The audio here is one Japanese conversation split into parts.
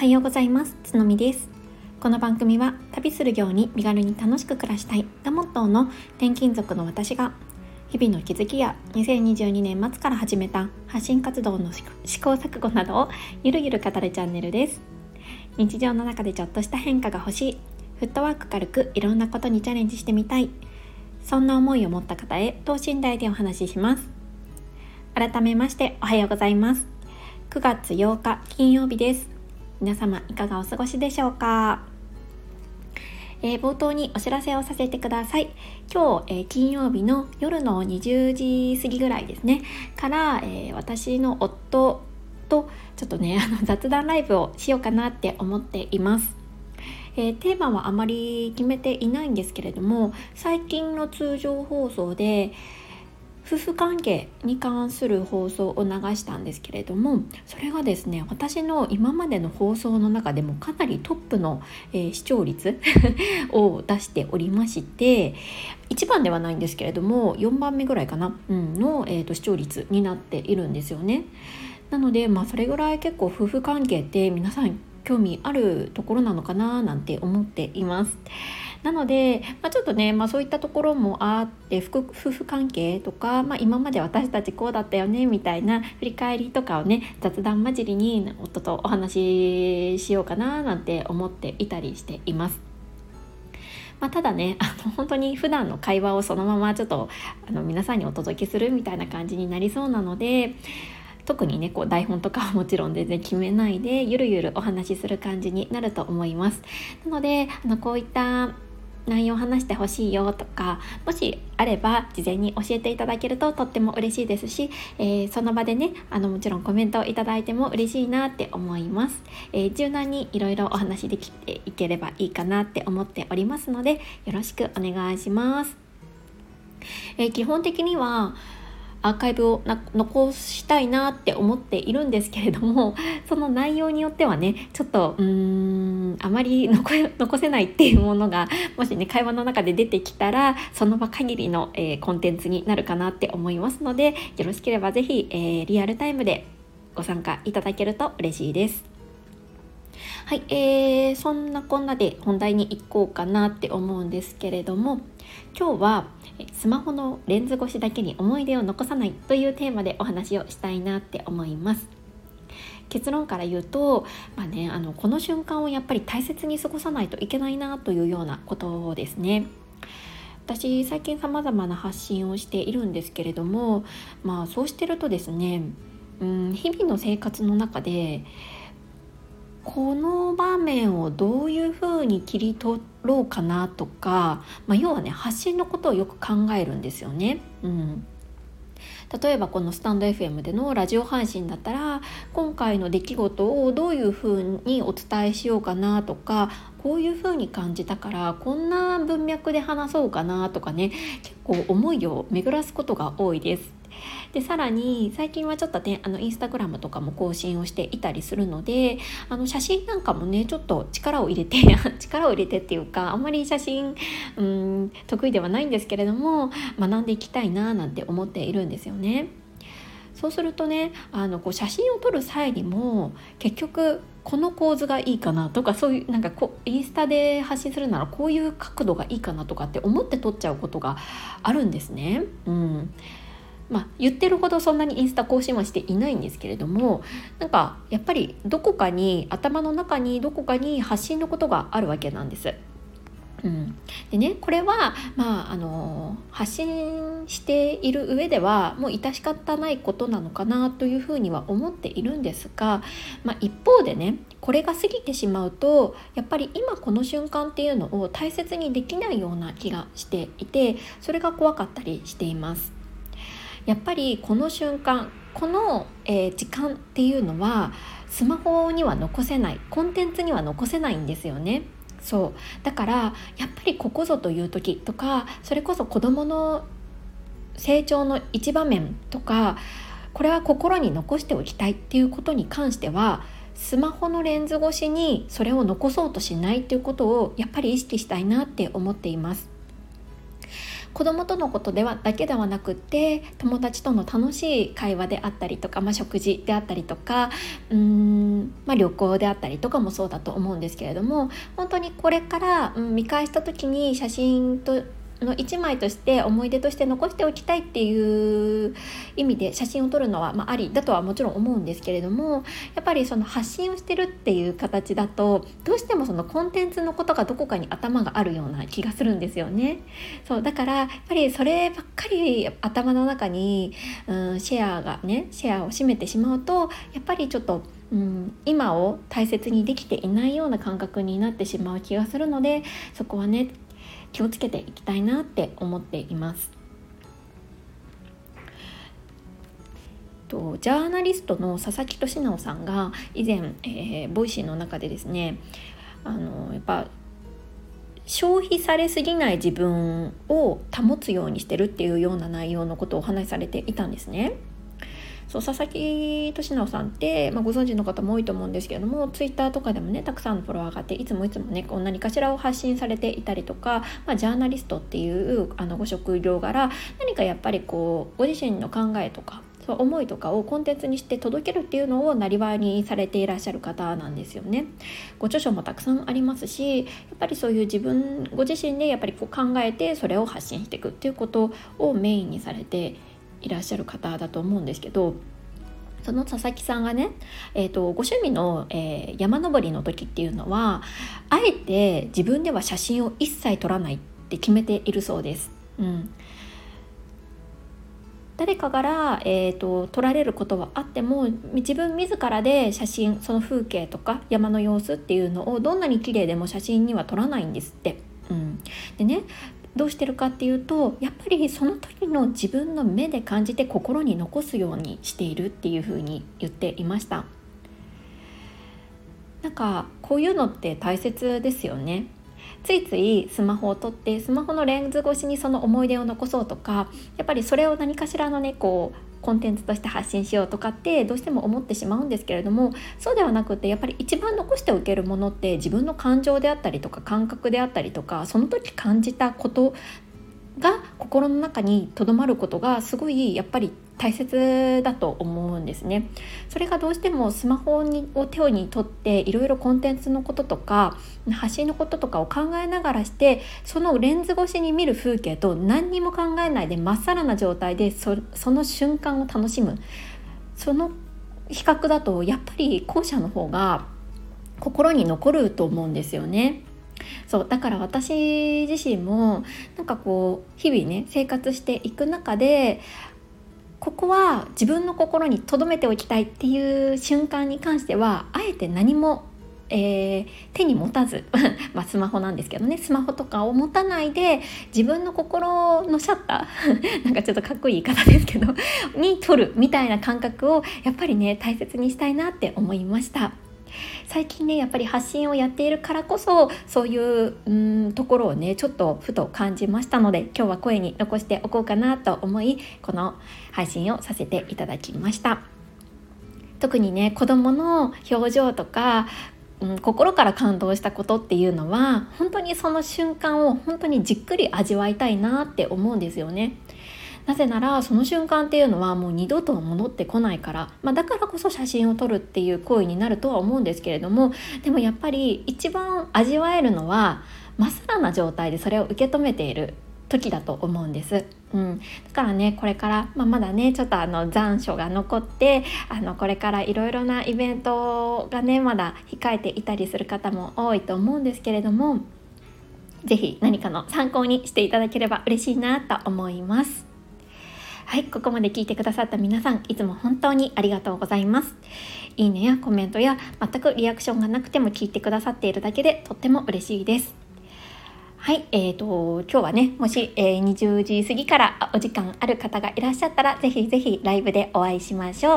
はようございます。つのみです。この番組は旅するように身軽に楽しく暮らしたいがモットーの転勤族の私が日々の気づきや2022年末から始めた発信活動の試行錯誤などをゆるゆる語るチャンネルです。日常の中でちょっとした変化が欲しいフットワーク軽くいろんなことにチャレンジしてみたいそんな思いを持った方へ等身大でお話しします。改めましておはようございます。9月8日金曜日です。皆様いかがお過ごしでしょうか、えー、冒頭にお知らせをさせてください。今日、えー、金曜日の夜の20時過ぎぐらいですね。から、えー、私の夫とちょっとね あの雑談ライブをしようかなって思っています。えー、テーマはあまり決めていないんですけれども最近の通常放送で夫婦関係に関する放送を流したんですけれどもそれがですね私の今までの放送の中でもかなりトップの、えー、視聴率 を出しておりまして1番ではないんですけれども4番目ぐらいかな、うん、の、えーと視聴率になっているんですよね。なので、まあ、それぐらい結構夫婦関係って皆さん興味あるところなのかななんて思っています。なので、まあ、ちょっとね、まあ、そういったところもあって夫婦関係とか、まあ、今まで私たちこうだったよねみたいな振り返りとかをね雑談交じりに夫とお話ししようかななんて思っていたりしています。まあ、ただねあの本当に普段の会話をそのままちょっとあの皆さんにお届けするみたいな感じになりそうなので特にねこう台本とかはもちろん全然決めないでゆるゆるお話しする感じになると思います。なのであのこういった内容を話してほしいよとかもしあれば事前に教えていただけるととっても嬉しいですし、えー、その場でねあのもちろんコメントをいただいても嬉しいなって思います、えー、柔軟にいろいろお話できていければいいかなって思っておりますのでよろしくお願いします、えー、基本的にはアーカイブを残したいなって思っているんですけれども その内容によってはねちょっとうーんあまり 残せないっていうものがもしね会話の中で出てきたらその場限りの、えー、コンテンツになるかなって思いますのでよろしければ是非、えー、リアルタイムでご参加いただけると嬉しいです。はい、えー、そんなこんなで本題に行こうかなって思うんですけれども今日はスマホのレンズ越しだけに思い出を残さないというテーマでお話をしたいなって思います。結論から言うと、まあね、あのこの瞬間をやっぱり大切に過ごさないといけないなというようなことですね。私最近さまざまな発信をしているんですけれどもまあそうしてるとですねうん日々の生活の中でこの場面をどういうふうに切り取ろうかなとか、まあ、要はね発信のことをよく考えるんですよね。うん例えばこのスタンド FM でのラジオ配信だったら今回の出来事をどういうふうにお伝えしようかなとかこういうふうに感じたからこんな文脈で話そうかなとかね結構思いを巡らすことが多いです。でさらに最近はちょっとねあのインスタグラムとかも更新をしていたりするのであの写真なんかもねちょっと力を入れて 力を入れてっていうかあんまり写真うん得意ではないんですけれども学んでいきたいななんて思っているんですよね。そうするとねあのこう写真を撮る際にも結局この構図がいいかなとかそういうなんかこうインスタで発信するならこういう角度がいいかなとかって思って撮っちゃうことがあるんですね。うんまあ、言ってるほどそんなにインスタ更新はしていないんですけれどもなんかやっぱりどこかに頭の中にどこかに発信のことがあるわけなんです。うん、でねこれは、まあ、あの発信している上ではもう致し方ないことなのかなというふうには思っているんですが、まあ、一方でねこれが過ぎてしまうとやっぱり今この瞬間っていうのを大切にできないような気がしていてそれが怖かったりしています。やっぱりこの瞬間この、えー、時間っていうのはスマホには残せないコンテンツには残せないんですよね。そうだからやっぱりここぞという時とかそれこそ子どもの成長の一場面とかこれは心に残しておきたいっていうことに関してはスマホのレンズ越しにそれを残そうとしないっていうことをやっぱり意識したいなって思っています。子供とのことではだけではなくって友達との楽しい会話であったりとか、まあ、食事であったりとかうーん、まあ、旅行であったりとかもそうだと思うんですけれども本当にこれから、うん、見返した時に写真との1枚として思い出として残しておきたいっていう意味で写真を撮るのは、まあ、ありだとはもちろん思うんですけれどもやっぱりその発信をしてるっていう形だとどうしてもそのコンテンツのことがどこかに頭があるような気がするんですよね。そうだからやっぱりそればっかり頭の中に、うん、シェアがねシェアを占めてしまうとやっぱりちょっとうん、今を大切にできていないような感覚になってしまう気がするのでそこはね気をつけていきたいなって思っています。とジャーナリストの佐々木俊尚さんが以前、えー、 Voicy の中でですねあのやっぱ消費されすぎない自分を保つようにしてるっていうような内容のことをお話しされていたんですね。そう佐々木俊尚さんって、まあ、ご存知の方も多いと思うんですけれどもツイッターとかでもねたくさんのフォロワーがあっていつもいつもね何かしらを発信されていたりとか、まあ、ジャーナリストっていうあのご職業柄何かやっぱりこうご自身の考えとかそう思いとかをコンテンツにして届けるっていうのをなりわいにされていらっしゃる方なんですよね。ご著書もたくさんありますしやっぱりそういう自分ご自身でやっぱりこう考えてそれを発信していくっていうことをメインにされていらっしゃる方だと思うんですけどその佐々木さんがね、えーと、ご趣味の、えー、山登りの時っていうのはあえて自分では写真を一切撮らないって決めているそうです。うん誰かから、えーと、撮られることはあっても自分自らで写真その風景とか山の様子っていうのをどんなに綺麗でも写真には撮らないんですって。うん、でねどうしてるかっていうとやっぱりその時の自分の目で感じて心に残すようにしているっていうふうに言っていました。なんかこういうのって大切ですよね。ついついスマホを撮ってスマホのレンズ越しにその思い出を残そうとかやっぱりそれを何かしらのねこうコンテンツとして発信しようとかってどうしても思ってしまうんですけれどもそうではなくてやっぱり一番残しておけるものって自分の感情であったりとか感覚であったりとかその時感じたことが心の中にとどまることがすごいやっぱり大切だと思うんですね。それがどうしてもスマホにを手に取っていろいろコンテンツのこととか発信のこととかを考えながらしてそのレンズ越しに見る風景と何にも考えないでまっさらな状態でその瞬間を楽しむその比較だとやっぱり後者の方が心に残ると思うんですよね。そうだから私自身もなんかこう日々ね生活していく中でここは自分の心に留めておきたいっていう瞬間に関してはあえて何も、えー、手に持たず まあスマホなんですけどねスマホとかを持たないで自分の心のシャッター なんかちょっとかっこいい言い方ですけどに取るみたいな感覚をやっぱりね大切にしたいなって思いました。最近ねやっぱり発信をやっているからこそそういううんところをねちょっとふと感じましたので今日は声に残しておこうかなと思いこの配信をさせていただきました特にね子供の表情とかうん、心から感動したことっていうのは本当にその瞬間を本当にじっくり味わいたいなって思うんですよね。なぜならその瞬間っていうのはもう二度と戻ってこないから、まあ、だからこそ写真を撮るっていう行為になるとは思うんですけれどもでもやっぱり一番味わえるのはまっさらな状態でそれを受け止めている時だと思うんです。うん、だからねこれから、まあ、まだねちょっとあの残暑が残ってあのこれからいろいろなイベントがねまだ控えていたりする方も多いと思うんですけれども是非何かの参考にしていただければ嬉しいなと思います。はいここまで聞いてくださった皆さんいつも本当にありがとうございますいいねやコメントや全くリアクションがなくても聞いてくださっているだけでとっても嬉しいですはい、えーと、今日はね、もし、えー、20時過ぎからお時間ある方がいらっしゃったら、ぜひぜひライブでお会いしましょう。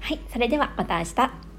はい、それではまた明日。